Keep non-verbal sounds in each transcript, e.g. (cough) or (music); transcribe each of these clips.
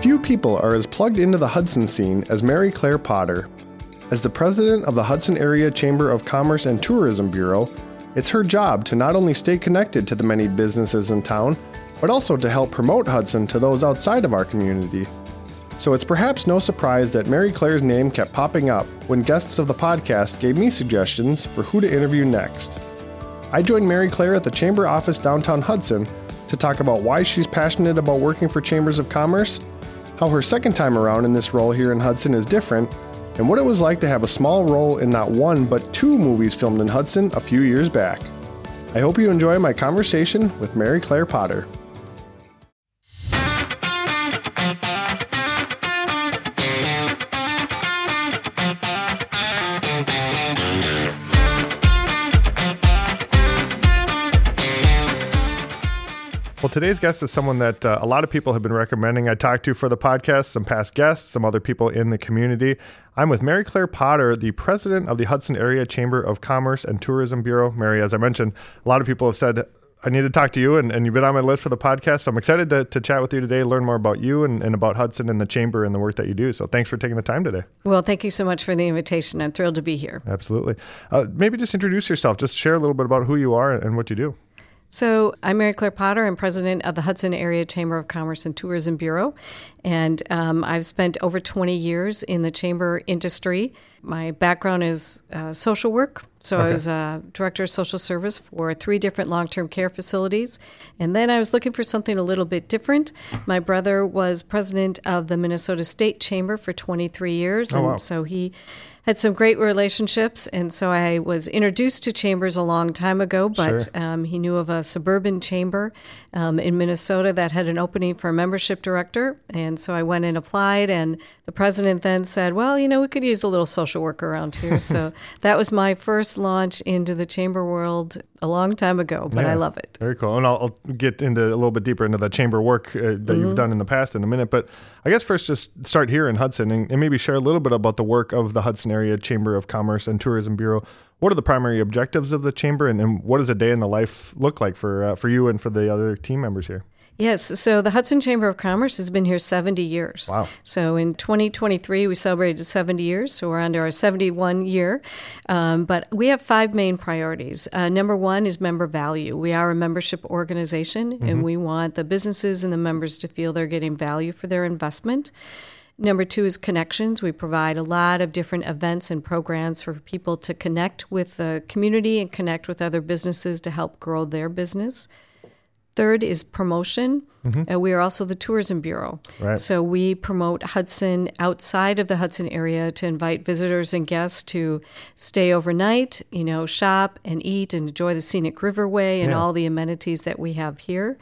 Few people are as plugged into the Hudson scene as Mary Claire Potter. As the president of the Hudson Area Chamber of Commerce and Tourism Bureau, it's her job to not only stay connected to the many businesses in town, but also to help promote Hudson to those outside of our community. So it's perhaps no surprise that Mary Claire's name kept popping up when guests of the podcast gave me suggestions for who to interview next. I joined Mary Claire at the Chamber office downtown Hudson to talk about why she's passionate about working for Chambers of Commerce how her second time around in this role here in Hudson is different, and what it was like to have a small role in not one but two movies filmed in Hudson a few years back. I hope you enjoy my conversation with Mary Claire Potter. Well, today's guest is someone that uh, a lot of people have been recommending I talk to for the podcast, some past guests, some other people in the community. I'm with Mary Claire Potter, the president of the Hudson Area Chamber of Commerce and Tourism Bureau. Mary, as I mentioned, a lot of people have said, I need to talk to you, and, and you've been on my list for the podcast. So I'm excited to, to chat with you today, learn more about you and, and about Hudson and the Chamber and the work that you do. So thanks for taking the time today. Well, thank you so much for the invitation. I'm thrilled to be here. Absolutely. Uh, maybe just introduce yourself, just share a little bit about who you are and what you do. So, I'm Mary Claire Potter. I'm president of the Hudson Area Chamber of Commerce and Tourism Bureau. And um, I've spent over 20 years in the chamber industry. My background is uh, social work. So, okay. I was a director of social service for three different long term care facilities. And then I was looking for something a little bit different. My brother was president of the Minnesota State Chamber for 23 years. Oh, and wow. so he had some great relationships, and so I was introduced to chambers a long time ago. But sure. um, he knew of a suburban chamber um, in Minnesota that had an opening for a membership director, and so I went and applied. And the president then said, "Well, you know, we could use a little social work around here." (laughs) so that was my first launch into the chamber world a long time ago, but yeah, I love it. Very cool. And I'll, I'll, get into a little bit deeper into the chamber work uh, that mm-hmm. you've done in the past in a minute. But I guess first, just start here in Hudson and, and, maybe share a little bit about the work of the Hudson Area Chamber of Commerce and Tourism Bureau. What are the primary objectives of the chamber, and, and what does a day in the life look like for uh, for you and for the other team members here? Yes, so the Hudson Chamber of Commerce has been here 70 years. Wow. So in 2023, we celebrated 70 years, so we're under our 71 year. Um, but we have five main priorities. Uh, number one is member value. We are a membership organization, mm-hmm. and we want the businesses and the members to feel they're getting value for their investment. Number two is connections. We provide a lot of different events and programs for people to connect with the community and connect with other businesses to help grow their business. Third is promotion. Mm-hmm. Uh, we are also the Tourism Bureau. Right. So we promote Hudson outside of the Hudson area to invite visitors and guests to stay overnight, you know, shop and eat and enjoy the scenic riverway and yeah. all the amenities that we have here.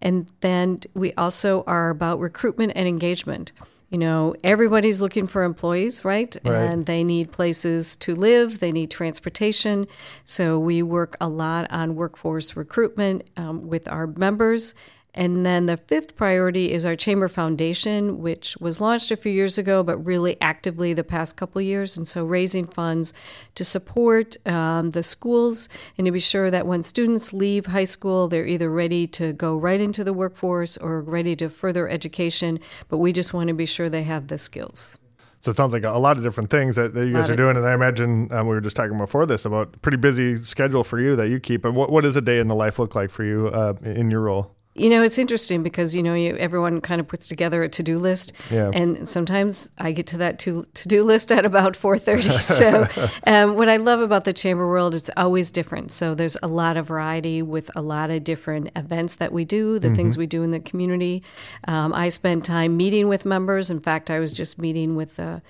And then we also are about recruitment and engagement you know, everybody's looking for employees, right? right? And they need places to live, they need transportation. So we work a lot on workforce recruitment um, with our members and then the fifth priority is our Chamber Foundation, which was launched a few years ago, but really actively the past couple years. And so raising funds to support um, the schools and to be sure that when students leave high school, they're either ready to go right into the workforce or ready to further education. But we just want to be sure they have the skills. So it sounds like a lot of different things that, that you guys are doing. And I imagine um, we were just talking before this about pretty busy schedule for you that you keep. And what, what does a day in the life look like for you uh, in your role? You know, it's interesting because you know you, everyone kind of puts together a to-do list, yeah. and sometimes I get to that to, to-do list at about four thirty. (laughs) So, um, what I love about the chamber world, it's always different. So there's a lot of variety with a lot of different events that we do, the mm-hmm. things we do in the community. Um, I spend time meeting with members. In fact, I was just meeting with the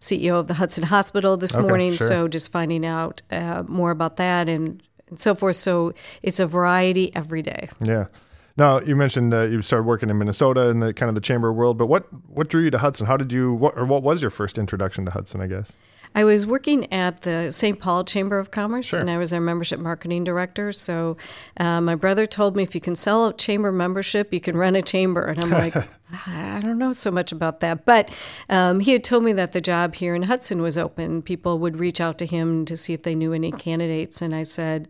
CEO of the Hudson Hospital this okay, morning, sure. so just finding out uh, more about that and and so forth. So it's a variety every day. Yeah. Now you mentioned uh, you started working in Minnesota in the kind of the chamber world, but what what drew you to Hudson? How did you what or what was your first introduction to Hudson? I guess I was working at the St. Paul Chamber of Commerce, sure. and I was their membership marketing director. So uh, my brother told me if you can sell a chamber membership, you can run a chamber, and I'm like. (laughs) I don't know so much about that, but um, he had told me that the job here in Hudson was open. People would reach out to him to see if they knew any candidates, and I said,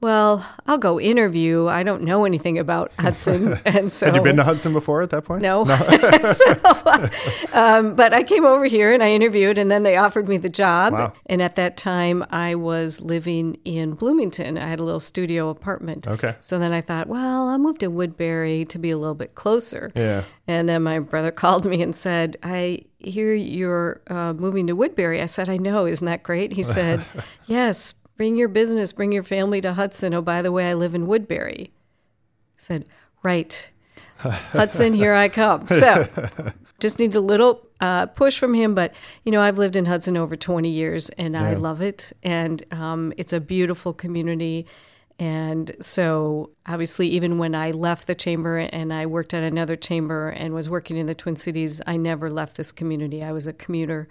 well, I'll go interview. I don't know anything about (laughs) Hudson, and so Had you been to Hudson before at that point? no. (laughs) so, um, but I came over here and I interviewed, and then they offered me the job. Wow. And at that time, I was living in Bloomington. I had a little studio apartment. Okay. So then I thought, well, I'll move to Woodbury to be a little bit closer. Yeah. And then my brother (laughs) called me and said, I hear you're uh, moving to Woodbury. I said, I know. Isn't that great? He said, Yes, bring your business, bring your family to Hudson. Oh, by the way, I live in Woodbury. I said, Right. (laughs) Hudson, here I come. So (laughs) just need a little uh, push from him. But, you know, I've lived in Hudson over 20 years and I love it. And um, it's a beautiful community. And so, obviously, even when I left the chamber and I worked at another chamber and was working in the Twin Cities, I never left this community. I was a commuter.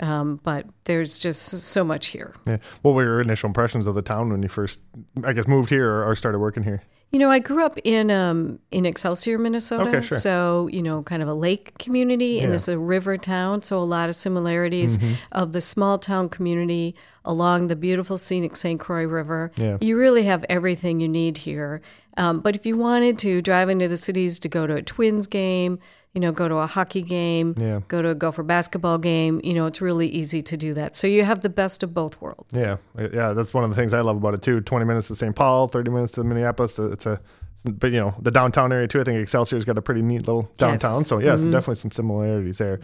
Um, but there's just so much here. Yeah. What were your initial impressions of the town when you first, I guess, moved here or, or started working here? You know, I grew up in um, in Excelsior, Minnesota. Okay, sure. So you know, kind of a lake community, and Yeah. it's a river town. So a lot of similarities Mm-hmm. of the small town community along the beautiful scenic St. Croix River. Yeah. You really have everything you need here. Um, but if you wanted to drive into the cities to go to a Twins game, you know, go to a hockey game, Yeah. go to a Gopher basketball game, you know, it's really easy to do that. So you have the best of both worlds. Yeah, yeah, that's one of the things I love about it too. Twenty minutes to St. Paul, thirty minutes to Minneapolis. It's a, but you know, the downtown area too. I think Excelsior's got a pretty neat little downtown. Yes. So yes, definitely some similarities there.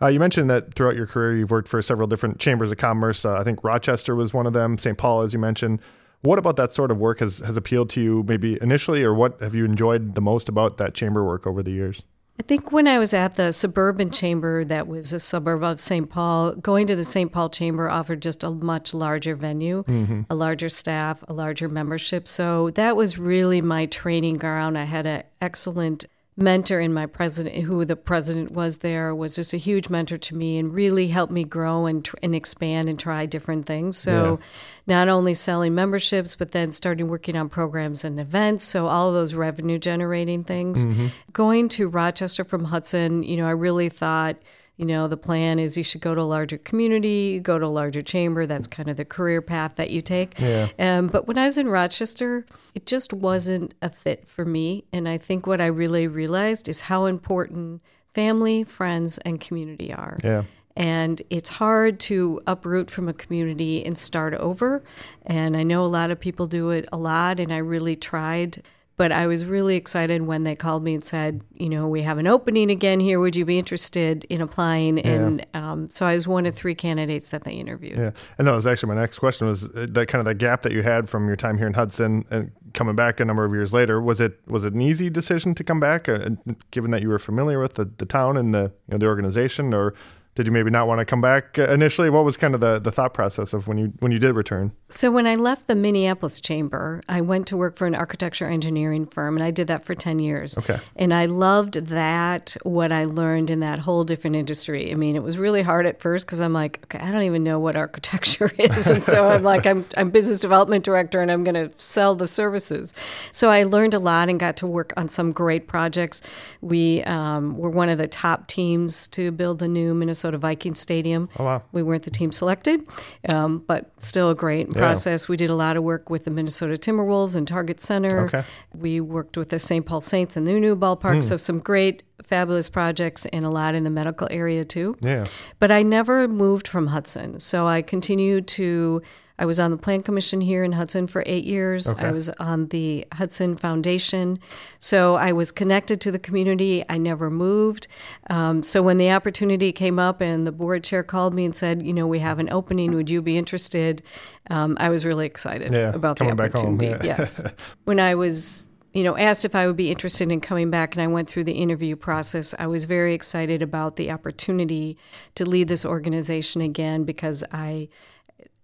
Uh, you mentioned that throughout your career, you've worked for several different chambers of commerce. Uh, I think Rochester was one of them. St. Paul, as you mentioned. What about that sort of work has has appealed to you, maybe initially, or what have you enjoyed the most about that chamber work over the years? I think when I was at the suburban chamber, that was a suburb of St. Paul, going to the St. Paul chamber offered just a much larger venue, mm-hmm. a larger staff, a larger membership. So that was really my training ground. I had an excellent mentor in my president, who the president was there, was just a huge mentor to me and really helped me grow and, tr- and expand and try different things. So not only selling memberships, but then starting working on programs and events. So all of those revenue generating things. Mm-hmm. Going to Rochester from Hudson, you know, I really thought, you know, the plan is you should go to a larger community, go to a larger chamber. That's kind of the career path that you take. Yeah. Um, but when I was in Rochester, it just wasn't a fit for me. And I think what I really realized is how important family, friends, and community are. Yeah. And it's hard to uproot from a community and start over. And I know a lot of people do it a lot, and I really tried. But I was really excited when they called me and said, you know, we have an opening again here. Would you be interested in applying? And um, so I was one of three candidates that they interviewed. Yeah, and that was actually my next question was uh, that kind of that gap that you had from your time here in Hudson and coming back a number of years later. Was it was it an easy decision to come back, uh, given that you were familiar with the, the town and the you know, the organization, or did you maybe not want to come back uh, initially? What was kind of the, the thought process of when you when you did return? So when I left the Minneapolis chamber, I went to work for an architecture engineering firm, and I did that for ten years. Okay. And I loved that what I learned in that whole different industry. I mean, it was really hard at first because I'm like, okay, I don't even know what architecture (laughs) is, and so I'm like, I'm I'm business development director, and I'm going to sell the services. So I learned a lot and got to work on some great projects. We um, were one of the top teams to build the new Minnesota Viking Stadium. Oh, wow. We weren't the team selected, um, but still a great process. We did a lot of work with the Minnesota Timberwolves and Target Center. Okay. We worked with the St. Paul Saints and the new ballpark. So some great, fabulous projects and a lot in the medical area too. Yeah, But I never moved from Hudson. So I continued to, I was on the Plan Commission here in Hudson for eight years. Okay. I was on the Hudson Foundation. So I was connected to the community. I never moved. Um, so when the opportunity came up and the board chair called me and said, you know, we have an opening, would you be interested? Um, I was really excited Yeah, about coming the back home, opportunity. yeah. Yes. (laughs) when I was you know, asked if I would be interested in coming back, and I went through the interview process. I was very excited about the opportunity to lead this organization again because I,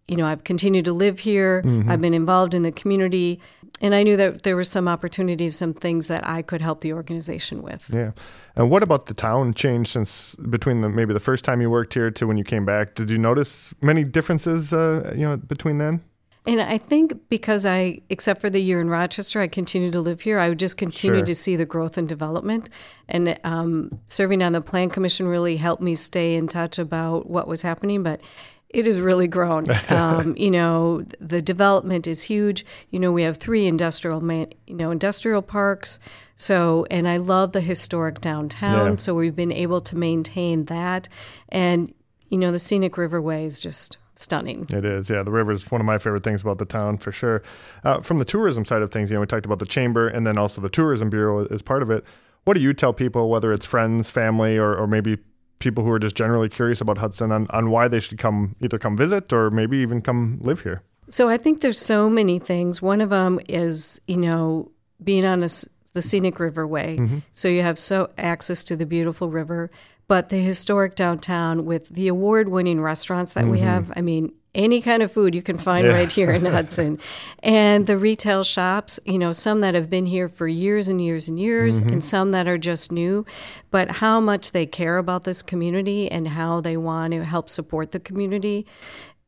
you know, I've continued to live here. I've been involved in the community, and I knew that there were some opportunities, some things that I could help the organization with. yeah. And what about the town change since between the maybe the first time you worked here to when you came back? Did you notice many differences? Uh, you know, between then. And I think because I, except for the year in Rochester, I continue to live here. I would just continue Sure. to see the growth and development. And um, serving on the Plan Commission really helped me stay in touch about what was happening. But it has really grown. (laughs) Um, you know, the development is huge. You know, we have three industrial, man, you know, industrial parks. So, and I love the historic downtown. Yeah. So we've been able to maintain that, and you know, the scenic riverway is just stunning. It is, yeah. The river is one of my favorite things about the town, for sure. Uh, from the tourism side of things, you know, we talked about the chamber, and then also the tourism bureau is part of it. What do you tell people, whether it's friends, family, or, or maybe people who are just generally curious about Hudson, on, on why they should come either come visit or maybe even come live here? So I think there's so many things. One of them is, you know, being on a the scenic riverway. So you have so access to the beautiful river, but the historic downtown with the award-winning restaurants that we mm-hmm. have. I mean, any kind of food you can find Yeah. right here in (laughs) Hudson. And the retail shops, you know, some that have been here for years and years and years, mm-hmm. and some that are just new, but how much they care about this community and how they want to help support the community.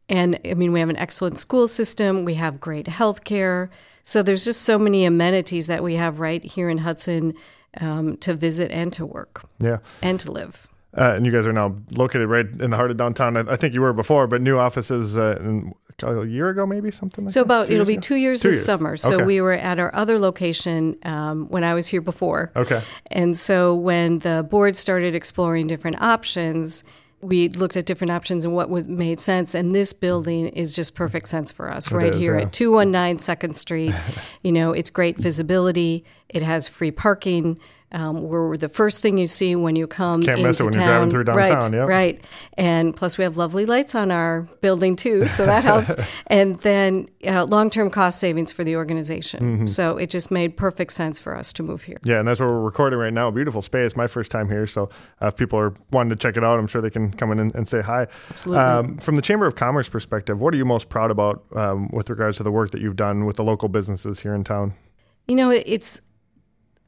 And I mean, we have an excellent school system, we have great health care. So there's just so many amenities that we have right here in Hudson um, to visit and to work Yeah. and to live. Uh, and you guys are now located right in the heart of downtown. I, I think you were before, but new offices uh, in, a year ago, maybe something like that. So that? about Two it'll be ago? two years Two this years. summer. So Okay. we were at our other location um, when I was here before. Okay. And so when the board started exploring different options, we looked at different options and what was made sense. And this building is just perfect sense for us right is, here yeah. at 219 Second Street. (laughs) you know, it's great visibility. It has free parking. Um, we're the first thing you see when you come Can't into miss it when town. you're driving through downtown, Right, right. And plus, we have lovely lights on our building too, so that (laughs) helps. and then uh, long-term cost savings for the organization. Mm-hmm. So it just made perfect sense for us to move here. Yeah, and that's where we're recording right now. Beautiful space. My first time here, so uh, if people are wanting to check it out, I'm sure they can come in and, and say hi. Absolutely. Um, from the Chamber of Commerce perspective, what are you most proud about um, with regards to the work that you've done with the local businesses here in town? You know, it's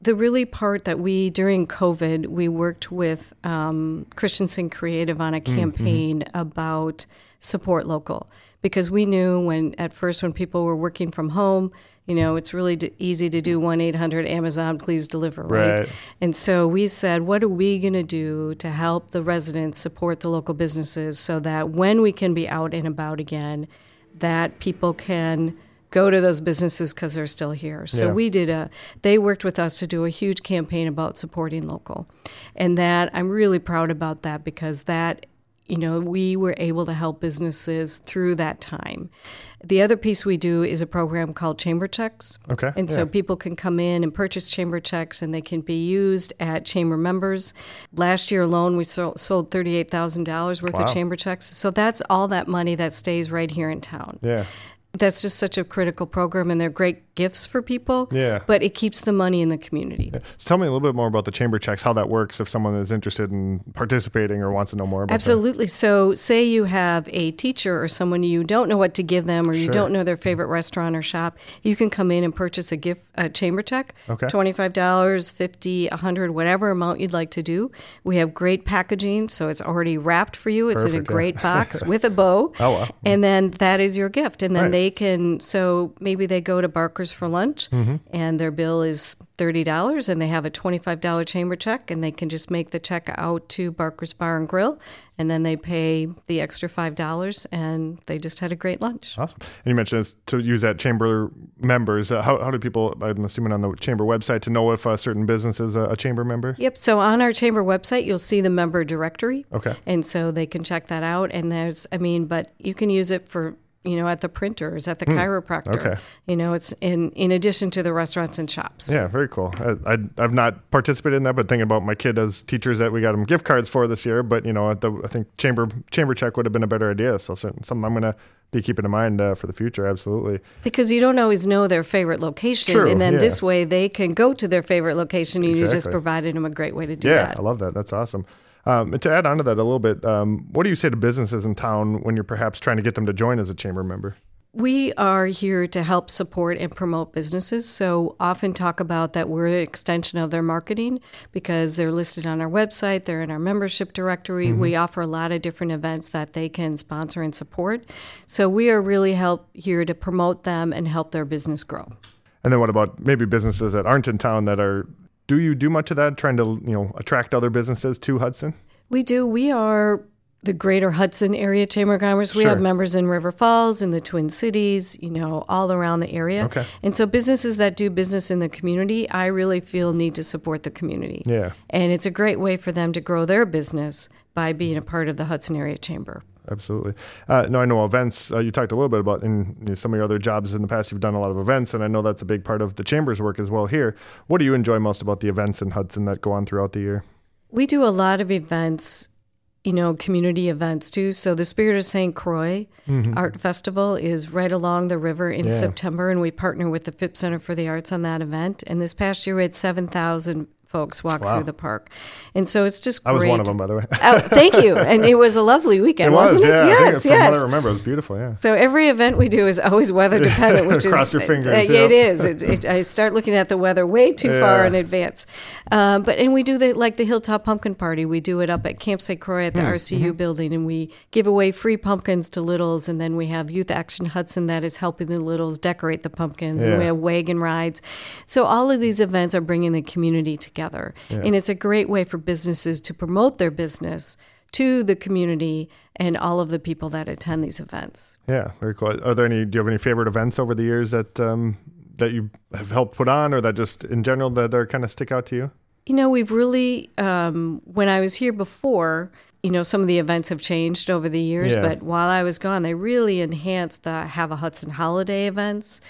the really part that we during COVID we worked with um, Christensen Creative on a campaign about support local because we knew when at first when people were working from home, you know, it's really d- easy to do one eight hundred Amazon please deliver, right? Right. And so we said, what are we going to do to help the residents support the local businesses so that when we can be out and about again, that people can go to those businesses because they're still here. So Yeah. we did a, they worked with us to do a huge campaign about supporting local. And that, I'm really proud about that because that, you know, we were able to help businesses through that time. The other piece we do is a program called Chamber Checks. Okay, And so people can come in and purchase chamber checks and they can be used at chamber members. Last year alone, we sold, sold $38,000 worth Wow. of chamber checks. So that's all that money that stays right here in town. Yeah. That's just such a critical program and they're great gifts for people. Yeah. But it keeps the money in the community. So tell me a little bit more about the chamber checks, how that works if someone is interested in participating or wants to know more about that. Absolutely. So, say you have a teacher or someone you don't know what to give them, or you Sure. don't know their favorite restaurant or shop, you can come in and purchase a gift, a chamber check. Okay. Twenty-five dollars, fifty, a hundred, whatever amount you'd like to do. We have great packaging, so it's already wrapped for you. It's in a Perfect, yeah. great (laughs) box with a bow. Oh, wow. And then that is your gift. And then Nice. they can. So maybe they go to Barker's for lunch, Mm-hmm. and their bill is thirty dollars, and they have a twenty-five dollar chamber check, and they can just make the check out to Barker's Bar and Grill, and then they pay the extra five dollars, and they just had a great lunch. Awesome. And you mentioned this to use that chamber members. Uh, how, how do people, I'm assuming on the chamber website, to know if a certain business is a, a chamber member? Yep. So on our chamber website, you'll see the member directory. Okay. And so they can check that out. And there's, I mean, but you can use it for, you know, at the printers, at the chiropractor. Hmm. Okay. You know, it's in in addition to the restaurants and shops. Yeah, very cool. I, I, I've not participated in that, but thinking about my kid as teachers that we got them gift cards for this year. But you know, the, I think chamber chamber check would have been a better idea. So certain, something I'm going to be keeping in mind uh, for the future. Absolutely. Because you don't always know their favorite location. True, and then yeah. this way they can go to their favorite location and you just provided them a great way to do Yeah, that. I love that. That's awesome. Um, and to add on to that a little bit, um, what do you say to businesses in town when you're perhaps trying to get them to join as a chamber member? We are here to help support and promote businesses. So often talk about that we're an extension of their marketing because they're listed on our website, they're in our membership directory. We offer a lot of different events that they can sponsor and support. So we are really help here to promote them and help their business grow. And then what about maybe businesses that aren't in town that are? Do you do much of that, trying to you know attract other businesses to Hudson? We do. We are the Greater Hudson Area Chamber of Commerce. We Sure. have members in River Falls, in the Twin Cities, you know, all around the area. Okay. And so businesses that do business in the community, I really feel need to support the community. Yeah. And it's a great way for them to grow their business by being a part of the Hudson Area Chamber. Absolutely. Uh, no, I know events. Uh, you talked a little bit about in you know, some of your other jobs in the past. You've done a lot of events, and I know that's a big part of the chamber's work as well. Here, what do you enjoy most about the events in Hudson that go on throughout the year? We do a lot of events, you know, community events too. So the Spirit of St. Croix Art Festival is right along the river in Mm-hmm. Yeah. September, and we partner with the Phipps Center for the Arts on that event. And this past year, we had 7,000 folks walk Wow. through the park. And so it's just I was great. one of them, by the way. Oh, thank you. (laughs) And it was a lovely weekend, it was, wasn't yeah. it? Yes, what I remember, it was beautiful. Yeah. So every event we do is always weather dependent, which (laughs) is Cross your fingers, uh, yeah. It is. It, it, I start looking at the weather way too far in advance. Um, but and we do the like the Hilltop Pumpkin Party. We do it up at Camp St. Croix at the Hmm, RCU mm-hmm. building, and we give away free pumpkins to littles. And then we have Youth Action Hudson that is helping the littles decorate the pumpkins, and we have wagon rides. So all of these events are bringing the community together, and it's a great way for businesses to promote their business to the community and all of the people that attend these events. Yeah, very cool. Are there any? Do you have any favorite events over the years that um, that you have helped put on, or that just in general that are kind of stick out to you? You know, we've really, um, when I was here before, you know, some of the events have changed over the years, Yeah. but while I was gone, they really enhanced the Have a Hudson holiday events.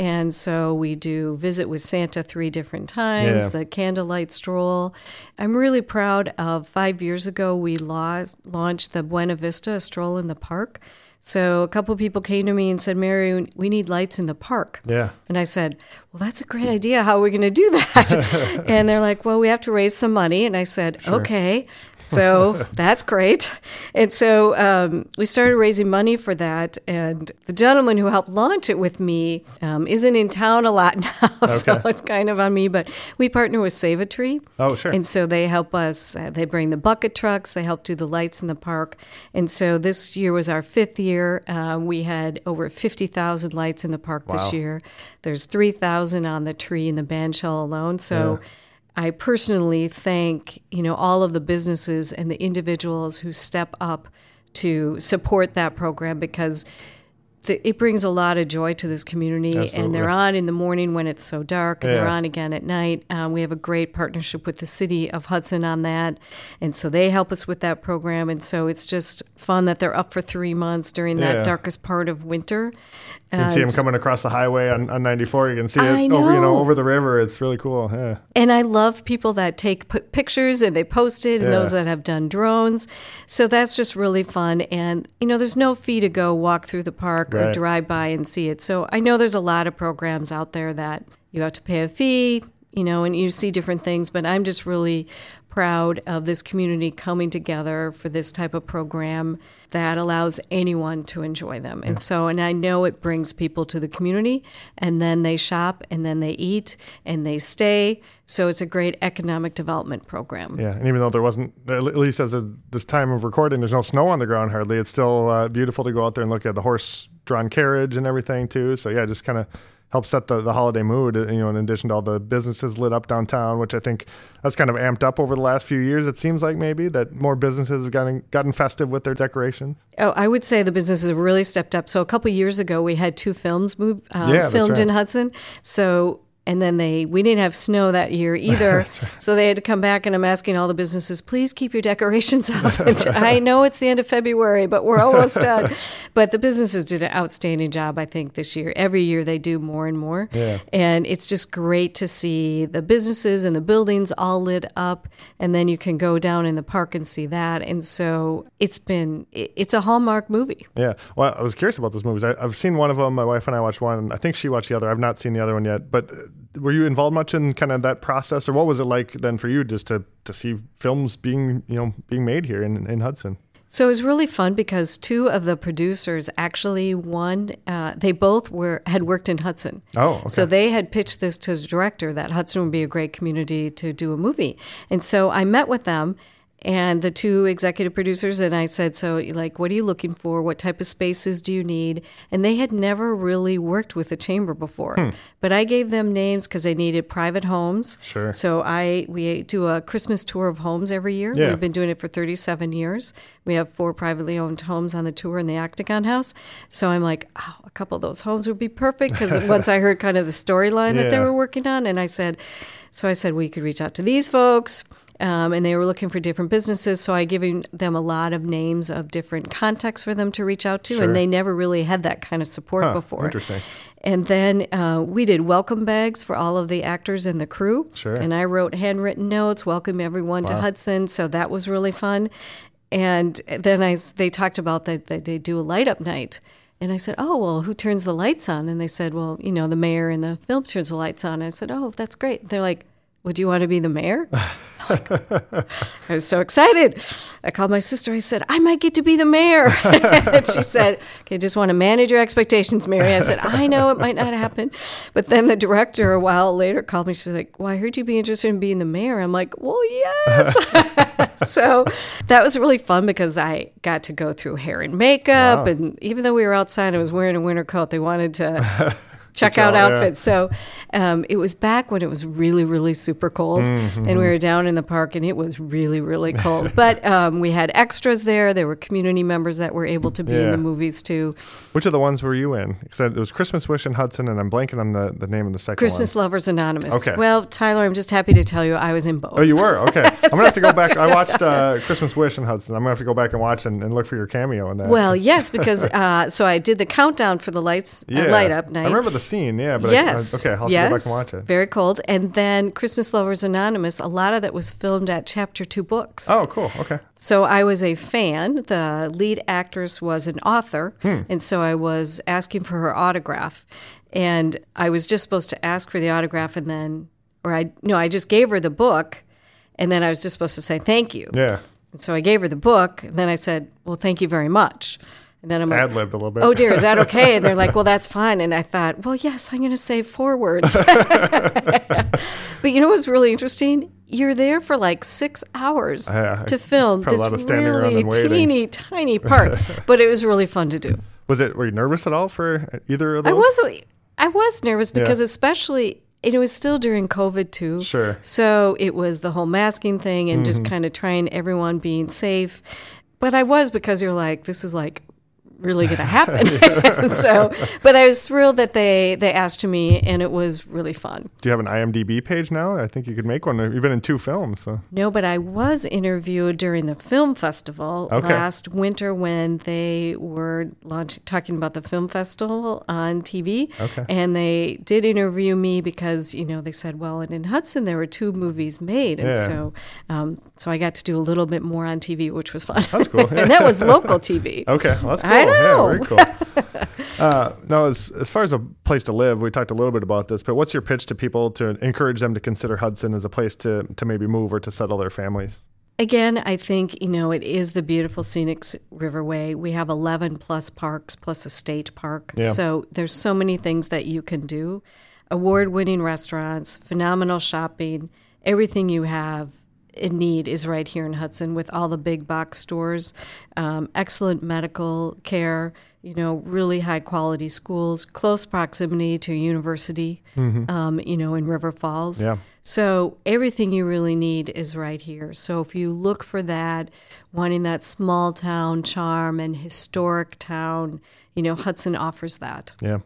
And so we do Visit with Santa three different times, Yeah. the candlelight stroll. I'm really proud of five years ago, we lost, launched the Buena Vista Stroll in the Park. So a couple people came to me and said, Mary, we need lights in the park. Yeah. And I said, Well, that's a great idea. How are we going to do that? (laughs) and they're like, Well, we have to raise some money. And I said, Okay. So that's great. And so um, we started raising money for that. And the gentleman who helped launch it with me um, isn't in town a lot (laughs) now. So Okay. it's kind of on me. But we partner with SavATree. Oh, sure. And so they help us. Uh, they bring the bucket trucks. They help do the lights in the park. And so this year was our fifth year. Uh, we had over fifty thousand lights in the park Wow. this year. There's three thousand on the tree in the bandshell alone. So. Yeah. I personally thank you know all of the businesses and the individuals who step up to support that program because the, it brings a lot of joy to this community. And they're on in the morning when it's so dark, and they're on again at night. Um, we have a great partnership with the city of Hudson on that, and so they help us with that program. And so it's just fun that they're up for three months during that Yeah. darkest part of winter. You can see them coming across the highway on, on 94. You can see it over, you know, know. over the river. It's really cool. Yeah. And I love people that take p- pictures and they post it, and Yeah. those that have done drones. So that's just really fun. And, you know, there's no fee to go walk through the park or Right. drive by and see it. So I know there's a lot of programs out there that you have to pay a fee, you know, and you see different things, but I'm just really proud of this community coming together for this type of program that allows anyone to enjoy them. And so, and I know it brings people to the community and then they shop and then they eat and they stay. So it's a great economic development program. Yeah, and even though there wasn't, at least as of this time of recording, there's no snow on the ground hardly. It's still uh, beautiful to go out there and look at the horse-drawn carriage and everything too. So yeah, just kind of helps set the, the holiday mood. uh, You know, in addition to all the businesses lit up downtown, which I think that's kind of amped up over the last few years. It seems like maybe that more businesses have gotten gotten festive with their decorations. Oh, I would say the businesses have really stepped up. So a couple years ago, we had two films move, um, Yeah, filmed in. Hudson. So and then they we didn't have snow that year (laughs) either, so they had to come back. And I'm asking all the businesses, please keep your decorations (laughs) up. I know it's the end of February, but we're almost (laughs) done. But the businesses did an outstanding job, I think, this year. Every year they do more and more, Yeah. and it's just great to see the businesses and the buildings all lit up. And then you can go down in the park and see that. And so it's been it's a hallmark movie. Yeah. Well, I was curious about those movies. I, I've seen one of them. My wife and I watched one. I think she watched the other. I've not seen the other one yet. But uh, were you involved much in kind of that process, or what was it like then for you just to to see films being you know being made here in, in Hudson? So it was really fun because two of the producers actually one uh, they both were had worked in Hudson. Oh, okay. So they had pitched this to the director that Hudson would be a great community to do a movie. And so I met with them and the two executive producers and I said, "So, like, what are you looking for? What type of spaces do you need?" And they had never really worked with a chamber before, Hmm. but I gave them names because they needed private homes. Sure. So I we do a Christmas tour of homes every year. Yeah. We've been doing it for 37 years. We have four privately owned homes on the tour in the Octagon House. So I'm like, oh, a couple of those homes would be perfect because (laughs) once I heard kind of the storyline that they were working on, and I said, so I said we could reach out to these folks. Um, and they were looking for different businesses, so I given them a lot of names of different contacts for them to reach out to, Sure. and they never really had that kind of support Huh, before. interesting. And then uh, we did welcome bags for all of the actors and the crew. Sure. And I wrote handwritten notes, welcome everyone to Hudson. So that was really fun. And then I, they talked about that, that they do a light up night. And I said, Oh, well, who turns the lights on? And they said, Well, you know, the mayor and the film turns the lights on. I said, Oh, that's great. They're like, Well, do you want to be the mayor? (laughs) I was so excited. I called my sister. I said, I might get to be the mayor. (laughs) and she said, Okay, just want to manage your expectations, Mary. I said, I know it might not happen. But then the director, a while later, called me. She's like, Well, I heard you'd be interested in being the mayor. I'm like, Well, yes. (laughs) so that was really fun because I got to go through hair and makeup. Wow. And even though we were outside, I was wearing a winter coat. They wanted to. Check Check out out, yeah. outfits. So um, it was back when it was really, really super cold. Mm-hmm. And we were down in the park and it was really, really cold. (laughs) but um, we had extras there. There were community members that were able to be in the movies too. Which of the ones were you in? Because it was Christmas Wish in Hudson, and I'm blanking on the, the name of the second Christmas one. Lovers Anonymous. Okay. Well, Tyler, I'm just happy to tell you I was in both. Oh, you were? Okay. (laughs) I'm going to have to go back. I watched uh, Christmas Wish in Hudson. I'm going to have to go back and watch and, and look for your cameo in that. well, yes, (laughs) because uh, so I did the countdown for the lights uh, light up night. I remember the scene, yeah. But I- yes. I, okay, I'll yes. go back and watch it. Very cold. And then Christmas Lovers Anonymous, a lot of that was filmed at Chapter Two Books. Oh, cool. Okay. So I was a fan. The lead actress was an author, Hmm. and so I was asking for her autograph. And I was just supposed to ask for the autograph, and then, or I no, I just gave her the book, and then I was just supposed to say thank you. Yeah. And so I gave her the book, and then I said, "Well, thank you very much." And then I'm like, Ad libbed a little bit. Oh dear, is that okay? And they're like, (laughs) well, that's fine. And I thought, well, yes, I'm going to say four words. (laughs) (laughs) but you know what's really interesting? You're there for like six hours Yeah, to film this really teeny tiny part. but it was really fun to do. Was it? Were you nervous at all for either of those? I was I was nervous because especially and it was still during COVID too. Sure. So it was the whole masking thing and just Mm-hmm. kind of trying everyone being safe. But I was because you're like, this is like really going (laughs) to happen. (laughs) So, but I was thrilled that they they asked me, and it was really fun. Do you have an IMDb page now? I think you could make one. You've been in two films, so No, but I was interviewed during the film festival Okay. last winter when they were launch, talking about the film festival on TV. Okay. And they did interview me because you know they said, well, and in Hudson there were two movies made, and Yeah. so um, so I got to do a little bit more on TV, which was fun. That's cool. (laughs) and that was local TV. Okay, well, that's cool. I know. Yeah, very cool. (laughs) uh, now, as, as far as a place to live, we talked a little bit about this, but what's your pitch to people to encourage them to consider Hudson as a place to, to maybe move or to settle their families? Again, I think, you know, it is the beautiful scenic riverway. We have 11 plus parks plus a state park. Yeah. So there's so many things that you can do. Award winning restaurants, phenomenal shopping, everything you have in need is right here in Hudson with all the big box stores, um, excellent medical care, you know, really high quality schools, close proximity to a university, um, you know, in River Falls. Yeah. So everything you really need is right here. So if you look for that, wanting that small town charm and historic town, you know, Hudson offers that. Yeah.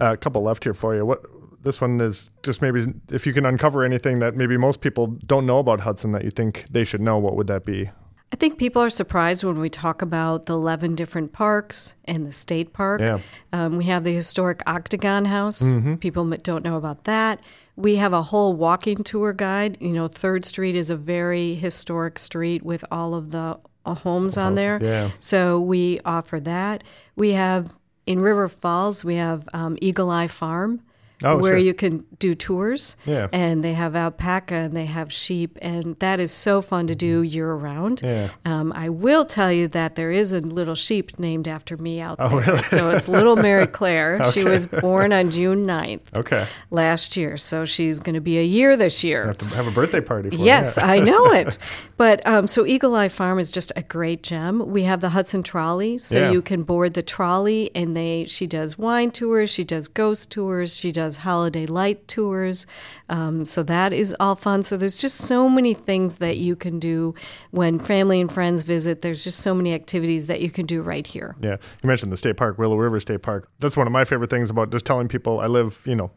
Uh, a couple left here for you. What this one is just maybe if you can uncover anything that maybe most people don't know about Hudson that you think they should know, what would that be? I think people are surprised when we talk about the 11 different parks and the state park. Yeah. Um, we have the historic Octagon House. People don't know about that. We have a whole walking tour guide. You know, Third Street is a very historic street with all of the uh, homes on there. yeah. So we offer that. We have in River Falls, we have um, Eagle Eye Farm. Oh, where sure. you can do tours. Yeah. And they have alpaca and they have sheep, and that is so fun to do year round. Yeah. Um, I will tell you that there is a little sheep named after me out Oh, there. really? So it's little Mary Claire. (laughs) She was born on June 9th Okay. last year. So she's going to be a year this year. Have have a birthday party for Yes. I know it. (laughs) But um, so Eagle Eye Farm is just a great gem. We have the Hudson Trolley, so Yeah. you can board the trolley, and they she does wine tours, she does ghost tours, she does holiday light tours. Um, so that is all fun. So there's just so many things that you can do when family and friends visit. There's just so many activities that you can do right here. Yeah, you mentioned the state park, Willow River State Park. That's one of my favorite things about just telling people I live, you know,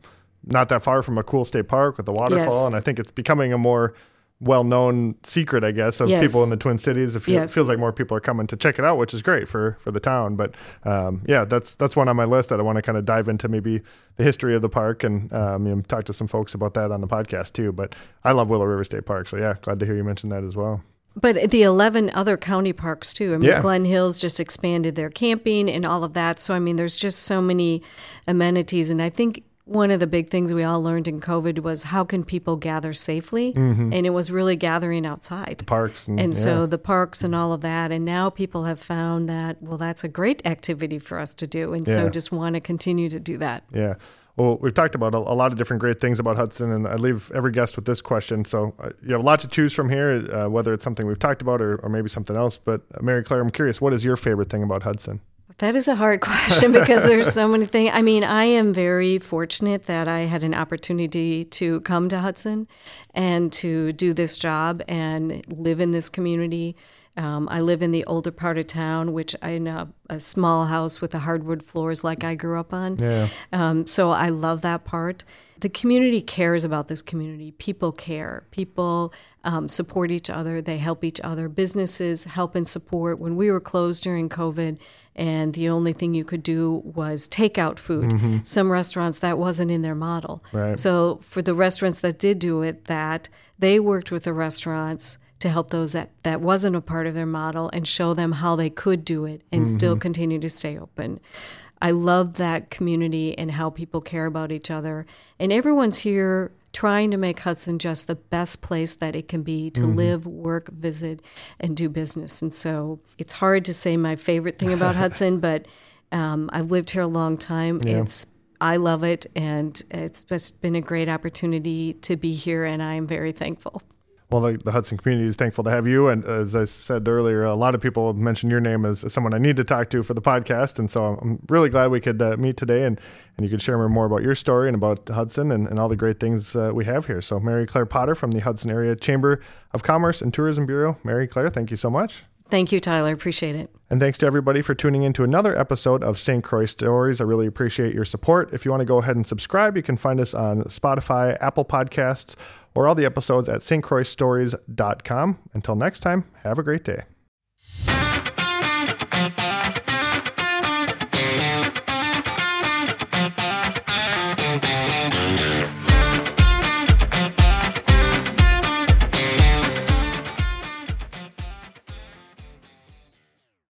not that far from a cool state park with a waterfall, Yes. and I think it's becoming a more well-known secret, I guess, of Yes. people in the Twin Cities. It, Yes. feels like more people are coming to check it out, which is great for for the town. But um, yeah, that's that's one on my list that I want to kind of dive into, maybe the history of the park, and um, you know, talk to some folks about that on the podcast too. But I love Willow River State Park, so yeah, glad to hear you mention that as well. But the 11 other county parks, too. I mean, Yeah. Glen Hills just expanded their camping and all of that. So, I mean, there's just so many amenities. And I think one of the big things we all learned in COVID was how can people gather safely? And it was really gathering outside. Parks and, And yeah. so the parks and all of that. And now people have found that, well, that's a great activity for us to do. And Yeah. so just want to continue to do that. Yeah. Well, we've talked about a, a lot of different great things about Hudson, and I leave every guest with this question. So uh, you have a lot to choose from here, uh, whether it's something we've talked about or, or maybe something else. But uh, Mary Claire, I'm curious, what is your favorite thing about Hudson? That is a hard (laughs) question because there's so many things. I mean, I am very fortunate that I had an opportunity to come to Hudson and to do this job and live in this community. Um, I live in the older part of town, which I in a, a small house with the hardwood floors like I grew up on. Yeah. Um, so I love that part. The community cares about this community. People care. People um, support each other. They help each other. Businesses help and support. When we were closed during COVID, and the only thing you could do was takeout food, some restaurants that wasn't in their model. Right. So for the restaurants that did do it, that they worked with the restaurants to help those that that wasn't a part of their model and show them how they could do it and still continue to stay open. I love that community and how people care about each other. And everyone's here trying to make Hudson just the best place that it can be to live, work, visit, and do business. And so it's hard to say my favorite thing about (laughs) Hudson, but um, I've lived here a long time. It's I love it, and it's just been a great opportunity to be here, and I am very thankful. Well, the, the Hudson community is thankful to have you. And as I said earlier, a lot of people mentioned your name as, as someone I need to talk to for the podcast. And so I'm really glad we could uh, meet today and, and you could share more about your story and about Hudson and, and all the great things uh, we have here. So, Mary Claire Potter from the Hudson Area Chamber of Commerce and Tourism Bureau. Mary Claire, thank you so much. Thank you, Tyler. Appreciate it. And thanks to everybody for tuning in to another episode of St. Croix Stories. I really appreciate your support. If you want to go ahead and subscribe, you can find us on Spotify, Apple Podcasts, or all the episodes at stcroixstories.com. Until next time, have a great day.